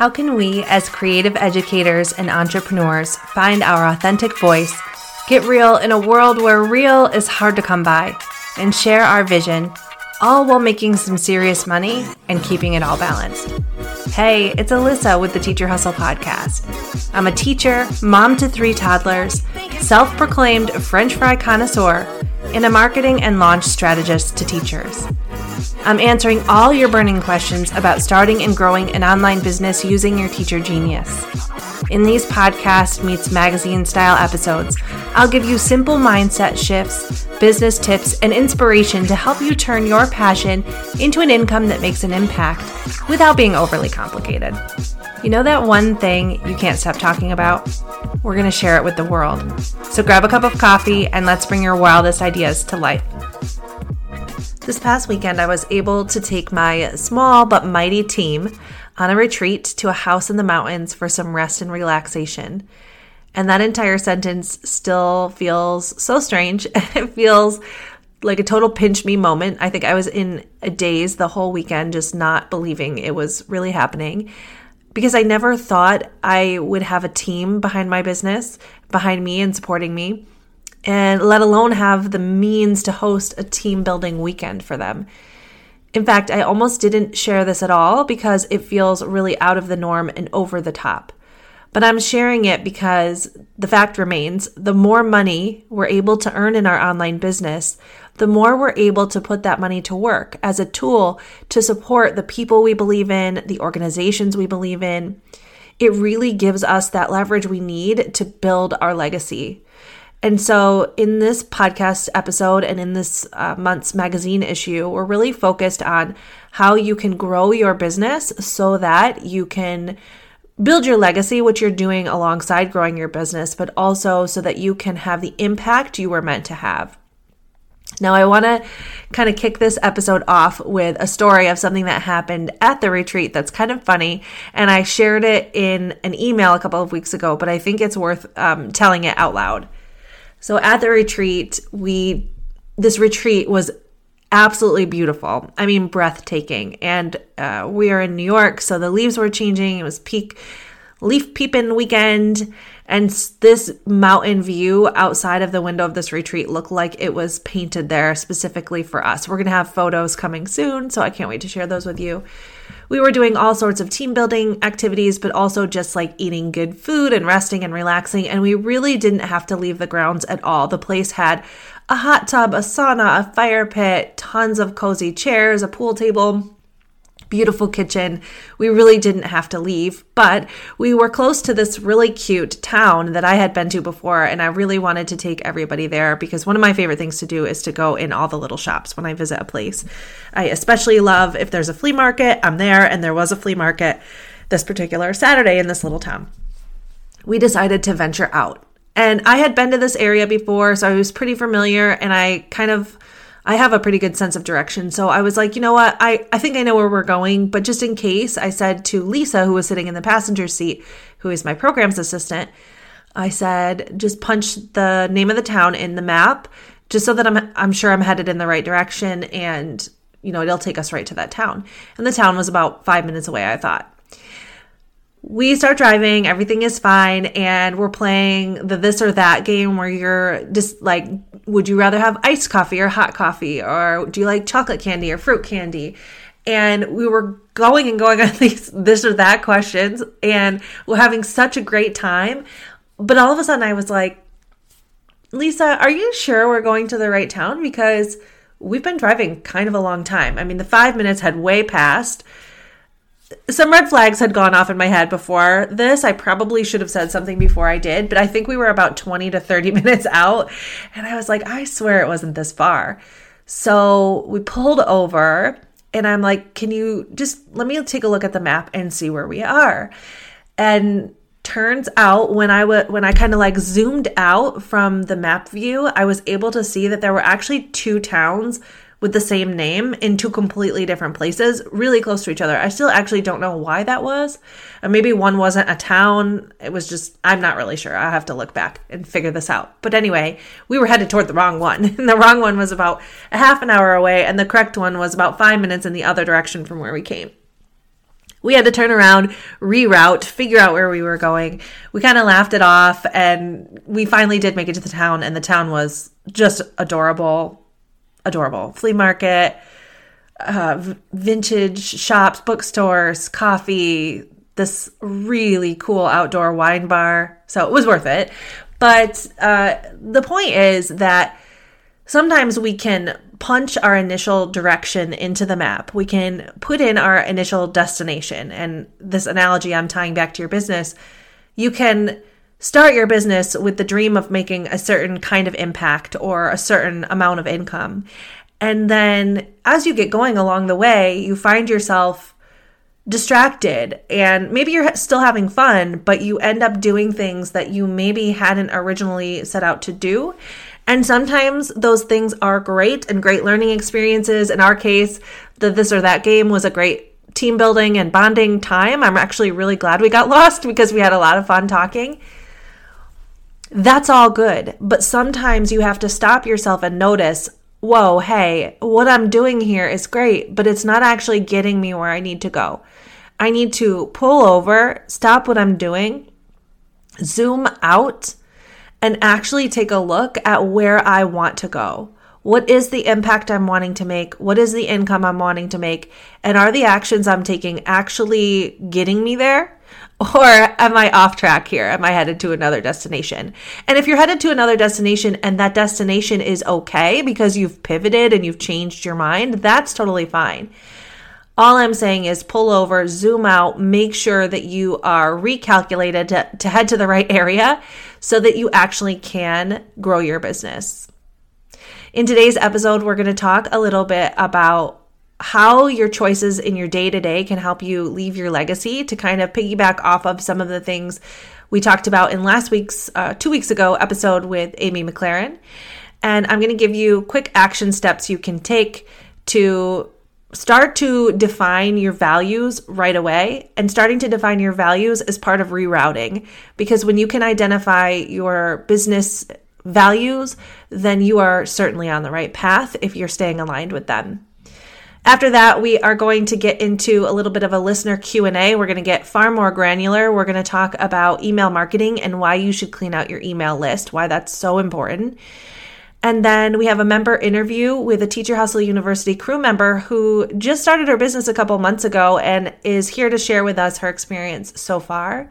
How can we, as creative educators and entrepreneurs, find our authentic voice, get real in a world where real is hard to come by, and share our vision, all while making some serious money and keeping it all balanced? Hey, it's Alissa with the Teacher Hustle Podcast. I'm a teacher, mom to three toddlers, self proclaimed French fry connoisseur, and a marketing and launch strategist to teachers. I'm answering all your burning questions about starting and growing an online business using your teacher genius. In these podcast meets magazine style episodes, I'll give you simple mindset shifts, business tips, and inspiration to help you turn your passion into an income that makes an impact without being overly complicated. You know that one thing you can't stop talking about? We're going to share it with the world. So grab a cup of coffee and let's bring your wildest ideas to life. This past weekend, I was able to take my small but mighty team on a retreat to a house in the mountains for some rest and relaxation. And that entire sentence still feels so strange. it feels like a total pinch me moment. I think I was in a daze the whole weekend, just not believing it was really happening because I never thought I would have a team behind my business, behind me and supporting me and let alone have the means to host a team building weekend for them. In fact, I almost didn't share this at all because it feels really out of the norm and over the top. But I'm sharing it because the fact remains the more money we're able to earn in our online business, the more we're able to put that money to work as a tool to support the people we believe in, the organizations we believe in. It really gives us that leverage we need to build our legacy. And so, in this podcast episode and in this uh, month's magazine issue, we're really focused on how you can grow your business so that you can build your legacy, which you're doing alongside growing your business, but also so that you can have the impact you were meant to have. Now, I want to kind of kick this episode off with a story of something that happened at the retreat that's kind of funny. And I shared it in an email a couple of weeks ago, but I think it's worth um, telling it out loud. So at the retreat, we this retreat was absolutely beautiful. I mean, breathtaking. And uh, we are in New York, so the leaves were changing. It was peak leaf peeping weekend. And this mountain view outside of the window of this retreat looked like it was painted there specifically for us. We're going to have photos coming soon, so I can't wait to share those with you we were doing all sorts of team building activities, but also just like eating good food and resting and relaxing. And we really didn't have to leave the grounds at all. The place had a hot tub, a sauna, a fire pit, tons of cozy chairs, a pool table beautiful kitchen. We really didn't have to leave, but we were close to this really cute town that I had been to before, and I really wanted to take everybody there because one of my favorite things to do is to go in all the little shops when I visit a place. I especially love if there's a flea market, I'm there, and there was a flea market this particular Saturday in this little town. We decided to venture out. And I had been to this area before, so I was pretty familiar, and I kind of I have a pretty good sense of direction. So I was like, you know what? I, I think I know where we're going. But just in case, I said to Lisa, who was sitting in the passenger seat, who is my programs assistant, I said, just punch the name of the town in the map, just so that I'm, I'm sure I'm headed in the right direction and, you know, it'll take us right to that town. And the town was about five minutes away, I thought we start driving, everything is fine, and we're playing the this or that game where you're just like, would you rather have iced coffee or hot coffee? Or do you like chocolate candy or fruit candy? And we were going and going on these this or that questions, and we're having such a great time. But all of a sudden, I was like, Lisa, are you sure we're going to the right town? Because we've been driving kind of a long time. I mean, the five minutes had way passed some red flags had gone off in my head before this. I probably should have said something before I did, but I think we were about 20 to 30 minutes out. And I was like, I swear it wasn't this far. So we pulled over, and I'm like, Can you just let me take a look at the map and see where we are? And turns out when I w- when I kind of like zoomed out from the map view, I was able to see that there were actually two towns with the same name in two completely different places, really close to each other. I still actually don't know why that was. Or maybe one wasn't a town. It was just, I'm not really sure. I have to look back and figure this out. But anyway, we were headed toward the wrong one. And the wrong one was about a half an hour away, and the correct one was about five minutes in the other direction from where we came. we had to turn around, reroute, figure out where we were going. We kind of laughed it off and we finally did make it to the town and the town was just adorable, adorable. Flea market, uh, vintage shops, bookstores, coffee, this really cool outdoor wine bar. So it was worth it. But uh, the point is that sometimes we can punch our initial direction into the map. We can put in our initial destination. And this analogy I'm tying back to your business, you can start your business with the dream of making a certain kind of impact or a certain amount of income. And then as you get going along the way, you find yourself distracted and maybe you're still having fun, but you end up doing things that you maybe hadn't originally set out to do. And sometimes those things are great and great learning experiences. In our case, the this or that game was a great team building and bonding time. I'm actually really glad we got lost because we had a lot of fun talking. That's all good. But sometimes you have to stop yourself and notice whoa, hey, what I'm doing here is great, but it's not actually getting me where I need to go. I need to pull over, stop what I'm doing, zoom out, and actually take a look at where I want to go. What is the impact I'm wanting to make? What is the income I'm wanting to make? And are the actions I'm taking actually getting me there? Or am I off track here? Am I headed to another destination? And if you're headed to another destination and that destination is okay because you've pivoted and you've changed your mind, that's totally fine. All I'm saying is pull over, zoom out, make sure that you are recalculated to, to head to the right area so that you actually can grow your business. In today's episode, we're going to talk a little bit about how your choices in your day to day can help you leave your legacy to kind of piggyback off of some of the things we talked about in last week's, uh, two weeks ago episode with Amy McLaren. And I'm going to give you quick action steps you can take to start to define your values right away. And starting to define your values is part of rerouting because when you can identify your business values, then you are certainly on the right path if you're staying aligned with them. After that, we are going to get into a little bit of a listener Q&A. We're going to get far more granular. We're going to talk about email marketing and why you should clean out your email list, why that's so important. And then we have a member interview with a Teacher Hustle University crew member who just started her business a couple months ago and is here to share with us her experience so far.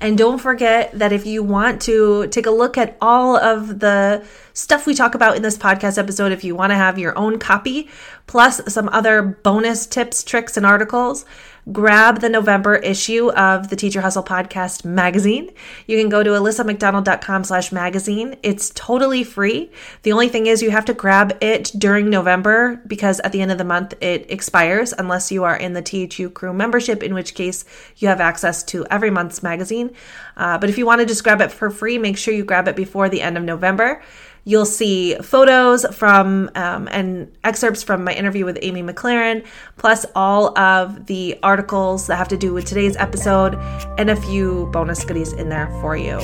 And don't forget that if you want to take a look at all of the stuff we talk about in this podcast episode, if you want to have your own copy, plus some other bonus tips, tricks, and articles, grab the November issue of the Teacher Hustle Podcast magazine. You can go to alissamcdonald.com slash magazine. It's totally free. The only thing is you have to grab it during November because at the end of the month it expires unless you are in the THU crew membership, in which case you have access to every month's magazine. Uh, but if you want to just grab it for free, make sure you grab it before the end of November. You'll see photos from um, and excerpts from my interview with Amy McLaren, plus all of the articles that have to do with today's episode, and a few bonus goodies in there for you.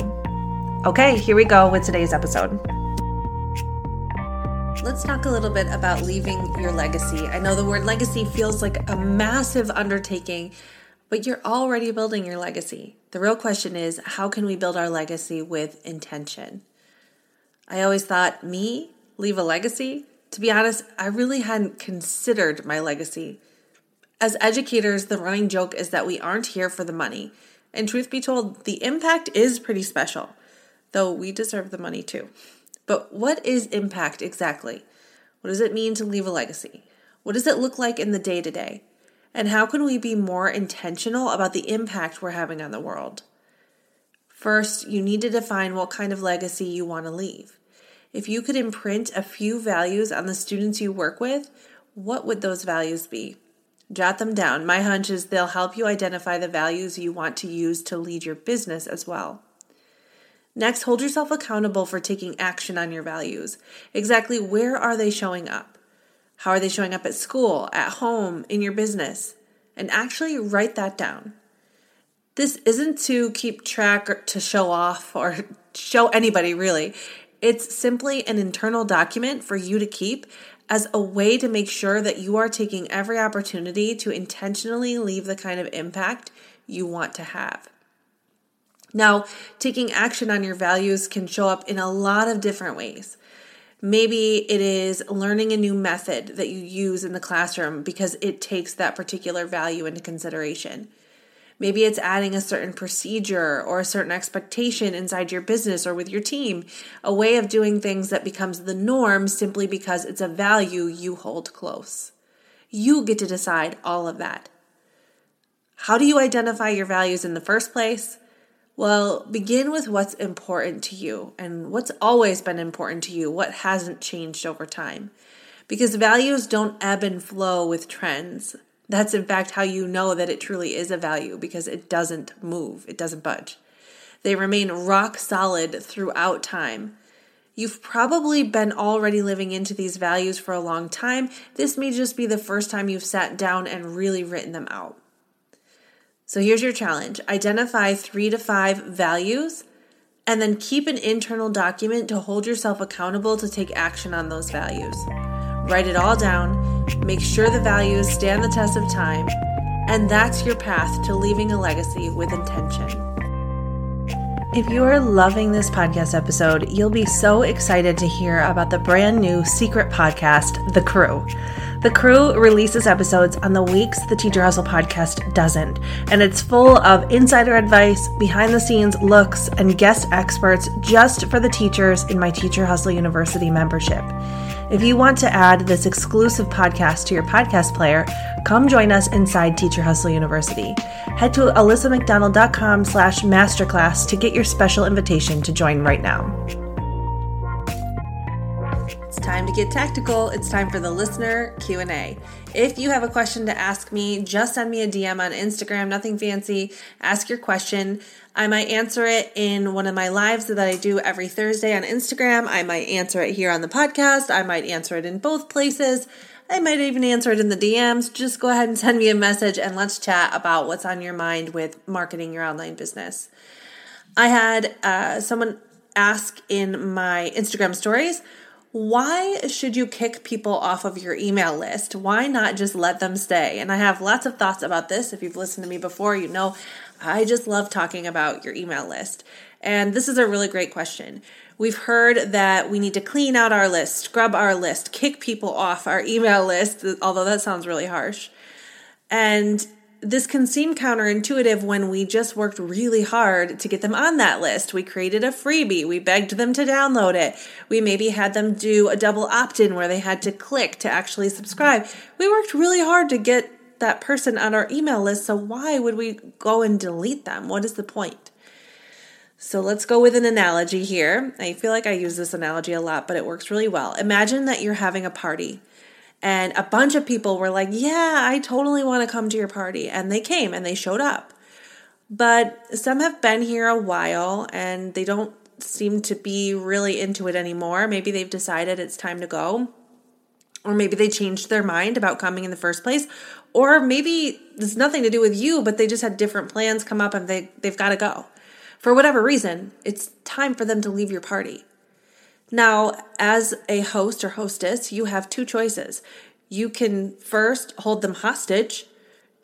Okay, here we go with today's episode. Let's talk a little bit about leaving your legacy. I know the word legacy feels like a massive undertaking, but you're already building your legacy. The real question is how can we build our legacy with intention? I always thought, me, leave a legacy? To be honest, I really hadn't considered my legacy. As educators, the running joke is that we aren't here for the money. And truth be told, the impact is pretty special, though we deserve the money too. But what is impact exactly? What does it mean to leave a legacy? What does it look like in the day to day? And how can we be more intentional about the impact we're having on the world? First, you need to define what kind of legacy you want to leave. If you could imprint a few values on the students you work with, what would those values be? Jot them down. My hunch is they'll help you identify the values you want to use to lead your business as well. Next, hold yourself accountable for taking action on your values. Exactly where are they showing up? How are they showing up at school, at home, in your business? And actually write that down. This isn't to keep track or to show off or show anybody really. It's simply an internal document for you to keep as a way to make sure that you are taking every opportunity to intentionally leave the kind of impact you want to have. Now, taking action on your values can show up in a lot of different ways. Maybe it is learning a new method that you use in the classroom because it takes that particular value into consideration. Maybe it's adding a certain procedure or a certain expectation inside your business or with your team, a way of doing things that becomes the norm simply because it's a value you hold close. You get to decide all of that. How do you identify your values in the first place? Well, begin with what's important to you and what's always been important to you, what hasn't changed over time. Because values don't ebb and flow with trends. That's in fact how you know that it truly is a value because it doesn't move, it doesn't budge. They remain rock solid throughout time. You've probably been already living into these values for a long time. This may just be the first time you've sat down and really written them out. So here's your challenge identify three to five values and then keep an internal document to hold yourself accountable to take action on those values. Write it all down, make sure the values stand the test of time, and that's your path to leaving a legacy with intention. If you are loving this podcast episode, you'll be so excited to hear about the brand new secret podcast, The Crew. The crew releases episodes on the weeks the Teacher Hustle podcast doesn't, and it's full of insider advice, behind the scenes looks, and guest experts just for the teachers in my Teacher Hustle University membership. If you want to add this exclusive podcast to your podcast player, come join us inside Teacher Hustle University. Head to alissamcdonald.com slash masterclass to get your special invitation to join right now time to get tactical. It's time for the listener Q&A. If you have a question to ask me, just send me a DM on Instagram, nothing fancy. Ask your question. I might answer it in one of my lives that I do every Thursday on Instagram. I might answer it here on the podcast. I might answer it in both places. I might even answer it in the DMs. Just go ahead and send me a message and let's chat about what's on your mind with marketing your online business. I had uh, someone ask in my Instagram stories why should you kick people off of your email list? Why not just let them stay? And I have lots of thoughts about this. If you've listened to me before, you know I just love talking about your email list. And this is a really great question. We've heard that we need to clean out our list, scrub our list, kick people off our email list, although that sounds really harsh. And this can seem counterintuitive when we just worked really hard to get them on that list. We created a freebie, we begged them to download it, we maybe had them do a double opt in where they had to click to actually subscribe. We worked really hard to get that person on our email list, so why would we go and delete them? What is the point? So let's go with an analogy here. I feel like I use this analogy a lot, but it works really well. Imagine that you're having a party and a bunch of people were like, Yeah, I totally want to come to your party. And they came and they showed up. But some have been here a while and they don't seem to be really into it anymore. Maybe they've decided it's time to go. Or maybe they changed their mind about coming in the first place. Or maybe it's nothing to do with you, but they just had different plans come up and they, they've got to go. For whatever reason, it's time for them to leave your party. Now, as a host or hostess, you have two choices. You can first hold them hostage,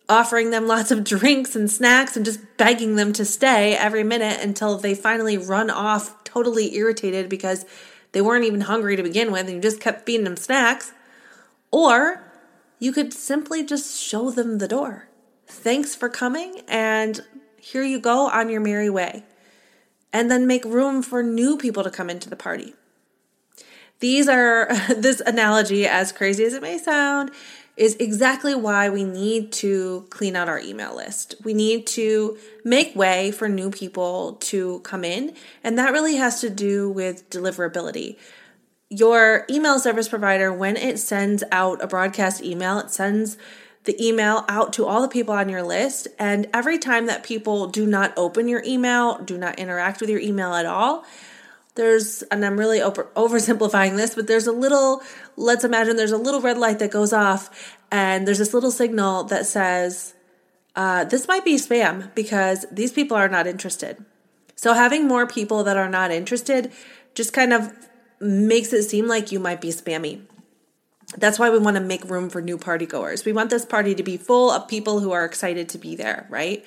offering them lots of drinks and snacks and just begging them to stay every minute until they finally run off totally irritated because they weren't even hungry to begin with and you just kept feeding them snacks. Or you could simply just show them the door. Thanks for coming, and here you go on your merry way. And then make room for new people to come into the party. These are, this analogy, as crazy as it may sound, is exactly why we need to clean out our email list. We need to make way for new people to come in, and that really has to do with deliverability. Your email service provider, when it sends out a broadcast email, it sends the email out to all the people on your list. And every time that people do not open your email, do not interact with your email at all, there's, and I'm really over, oversimplifying this, but there's a little, let's imagine there's a little red light that goes off, and there's this little signal that says, uh, this might be spam because these people are not interested. So having more people that are not interested just kind of makes it seem like you might be spammy. That's why we want to make room for new party goers. We want this party to be full of people who are excited to be there, right?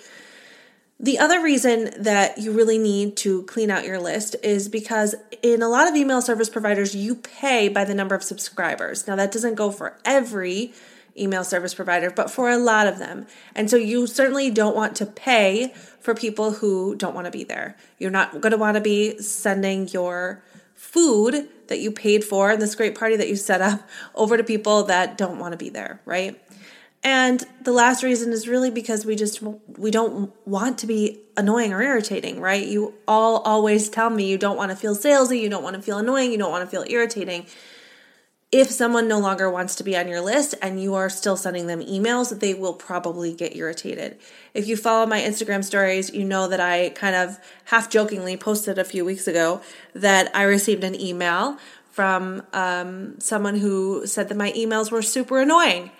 The other reason that you really need to clean out your list is because in a lot of email service providers, you pay by the number of subscribers. Now, that doesn't go for every email service provider, but for a lot of them. And so you certainly don't want to pay for people who don't want to be there. You're not going to want to be sending your food that you paid for and this great party that you set up over to people that don't want to be there, right? And the last reason is really because we just we don't want to be annoying or irritating, right? You all always tell me you don't want to feel salesy, you don't want to feel annoying, you don't want to feel irritating. If someone no longer wants to be on your list and you are still sending them emails, they will probably get irritated. If you follow my Instagram stories, you know that I kind of half jokingly posted a few weeks ago that I received an email from um, someone who said that my emails were super annoying.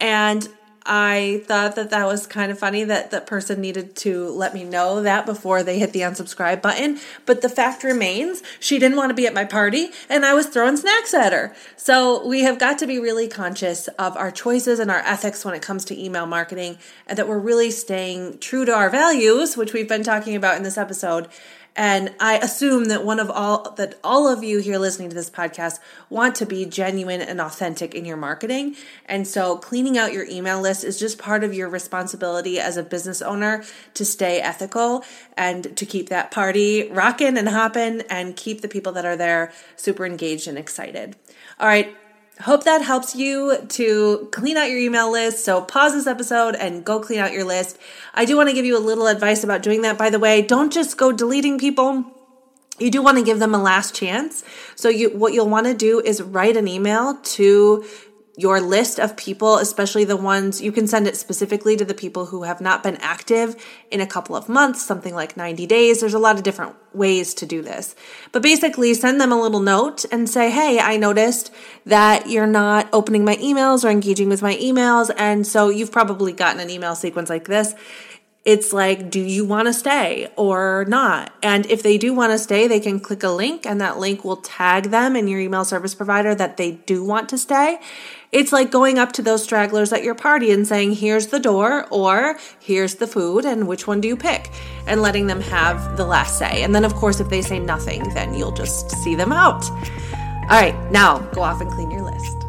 And I thought that that was kind of funny that that person needed to let me know that before they hit the unsubscribe button. But the fact remains, she didn't want to be at my party and I was throwing snacks at her. So we have got to be really conscious of our choices and our ethics when it comes to email marketing and that we're really staying true to our values, which we've been talking about in this episode and I assume that one of all that all of you here listening to this podcast want to be genuine and authentic in your marketing. And so cleaning out your email list is just part of your responsibility as a business owner to stay ethical and to keep that party rocking and hopping and keep the people that are there super engaged and excited. All right, hope that helps you to clean out your email list. So pause this episode and go clean out your list. I do want to give you a little advice about doing that, by the way. Don't just go deleting people. You do want to give them a last chance. So you what you'll want to do is write an email to your list of people, especially the ones you can send it specifically to the people who have not been active in a couple of months, something like 90 days. There's a lot of different ways to do this. But basically, send them a little note and say, Hey, I noticed that you're not opening my emails or engaging with my emails. And so you've probably gotten an email sequence like this it's like, do you want to stay or not? And if they do want to stay, they can click a link and that link will tag them in your email service provider that they do want to stay. It's like going up to those stragglers at your party and saying, here's the door or here's the food and which one do you pick? And letting them have the last say. And then, of course, if they say nothing, then you'll just see them out. All right, now go off and clean your list.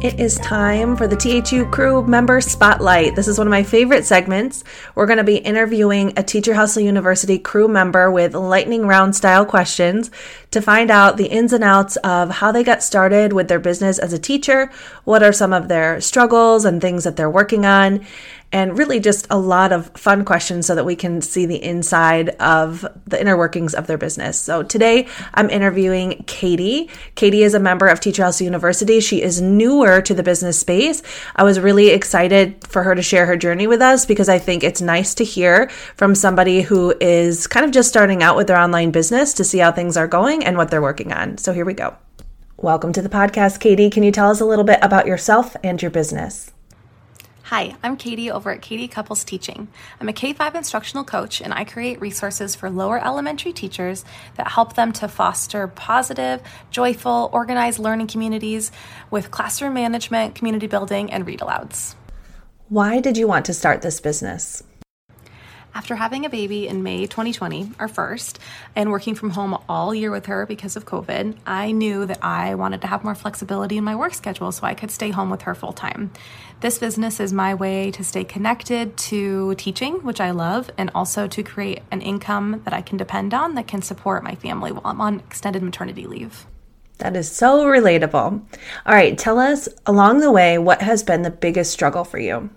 It is time for the THU Crew Member Spotlight. This is one of my favorite segments. We're going to be interviewing a Teacher Hustle University crew member with lightning round style questions to find out the ins and outs of how they got started with their business as a teacher, what are some of their struggles and things that they're working on, and really just a lot of fun questions so that we can see the inside of the inner workings of their business. So today I'm interviewing Katie. Katie is a member of Teacher Hustle University. She is newer to the business space. I was really excited for her to share her journey with us because I think it's nice to hear from somebody who is kind of just starting out with their online business to see how things are going and what they're working on. So here we go. Welcome to the podcast, Katie. Can you tell us a little bit about yourself and your business? Hi, I'm Katie over at Katie Couples Teaching. I'm a K 5 instructional coach and I create resources for lower elementary teachers that help them to foster positive, joyful, organized learning communities with classroom management, community building, and read alouds. Why did you want to start this business? After having a baby in May 2020, our first, and working from home all year with her because of COVID, I knew that I wanted to have more flexibility in my work schedule so I could stay home with her full time. This business is my way to stay connected to teaching, which I love, and also to create an income that I can depend on that can support my family while I'm on extended maternity leave. That is so relatable. All right, tell us along the way what has been the biggest struggle for you?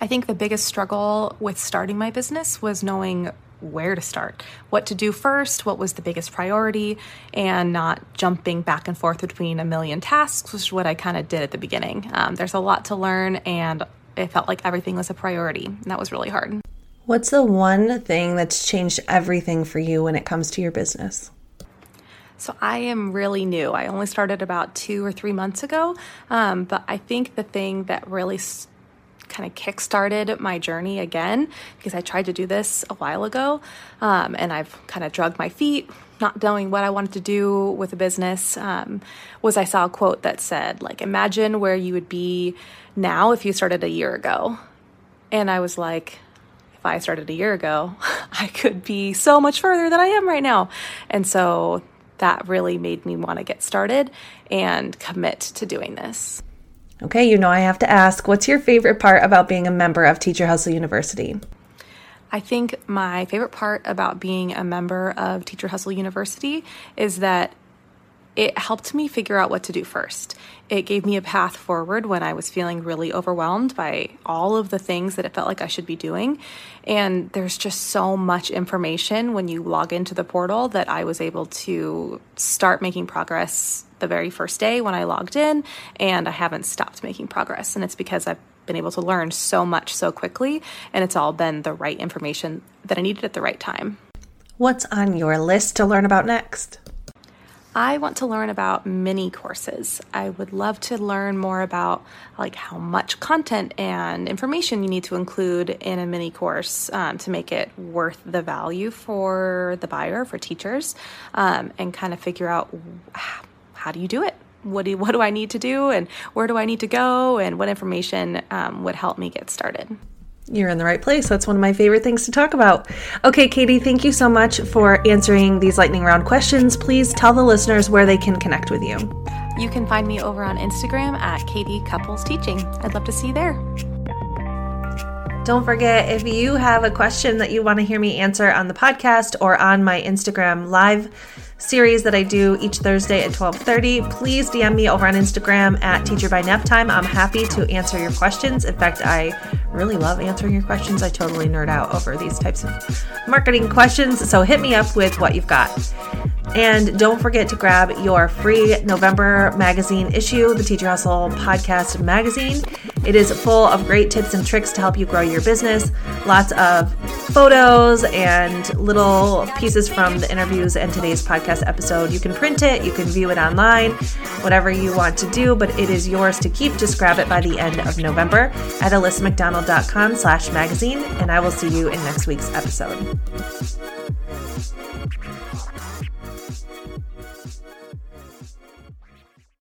I think the biggest struggle with starting my business was knowing where to start, what to do first, what was the biggest priority, and not jumping back and forth between a million tasks, which is what I kind of did at the beginning. Um, there's a lot to learn, and it felt like everything was a priority, and that was really hard. What's the one thing that's changed everything for you when it comes to your business? So I am really new. I only started about two or three months ago, um, but I think the thing that really st- kind of kickstarted my journey again because I tried to do this a while ago um, and I've kind of drugged my feet, not knowing what I wanted to do with a business, um, was I saw a quote that said, like, imagine where you would be now if you started a year ago. And I was like, if I started a year ago, I could be so much further than I am right now. And so that really made me want to get started and commit to doing this. Okay, you know, I have to ask what's your favorite part about being a member of Teacher Hustle University? I think my favorite part about being a member of Teacher Hustle University is that it helped me figure out what to do first. It gave me a path forward when I was feeling really overwhelmed by all of the things that it felt like I should be doing. And there's just so much information when you log into the portal that I was able to start making progress the very first day when I logged in, and I haven't stopped making progress. And it's because I've been able to learn so much so quickly, and it's all been the right information that I needed at the right time. What's on your list to learn about next? I want to learn about mini courses. I would love to learn more about like how much content and information you need to include in a mini course um, to make it worth the value for the buyer, for teachers, um, and kind of figure out how do you do it what do what do I need to do and where do I need to go and what information um, would help me get started. You're in the right place. That's one of my favorite things to talk about. Okay, Katie, thank you so much for answering these lightning round questions. Please tell the listeners where they can connect with you. You can find me over on Instagram at Katie Couples Teaching. I'd love to see you there. Don't forget if you have a question that you want to hear me answer on the podcast or on my Instagram live series that I do each Thursday at 12:30. Please DM me over on Instagram at Teacher by Nap Time. I'm happy to answer your questions. In fact, I really love answering your questions. I totally nerd out over these types of marketing questions. So hit me up with what you've got. And don't forget to grab your free November magazine issue, the Teacher Hustle Podcast Magazine. It is full of great tips and tricks to help you grow your business. Lots of photos and little pieces from the interviews and today's podcast episode. You can print it, you can view it online, whatever you want to do, but it is yours to keep. Just grab it by the end of November at alissamcdonald.com slash magazine, and I will see you in next week's episode.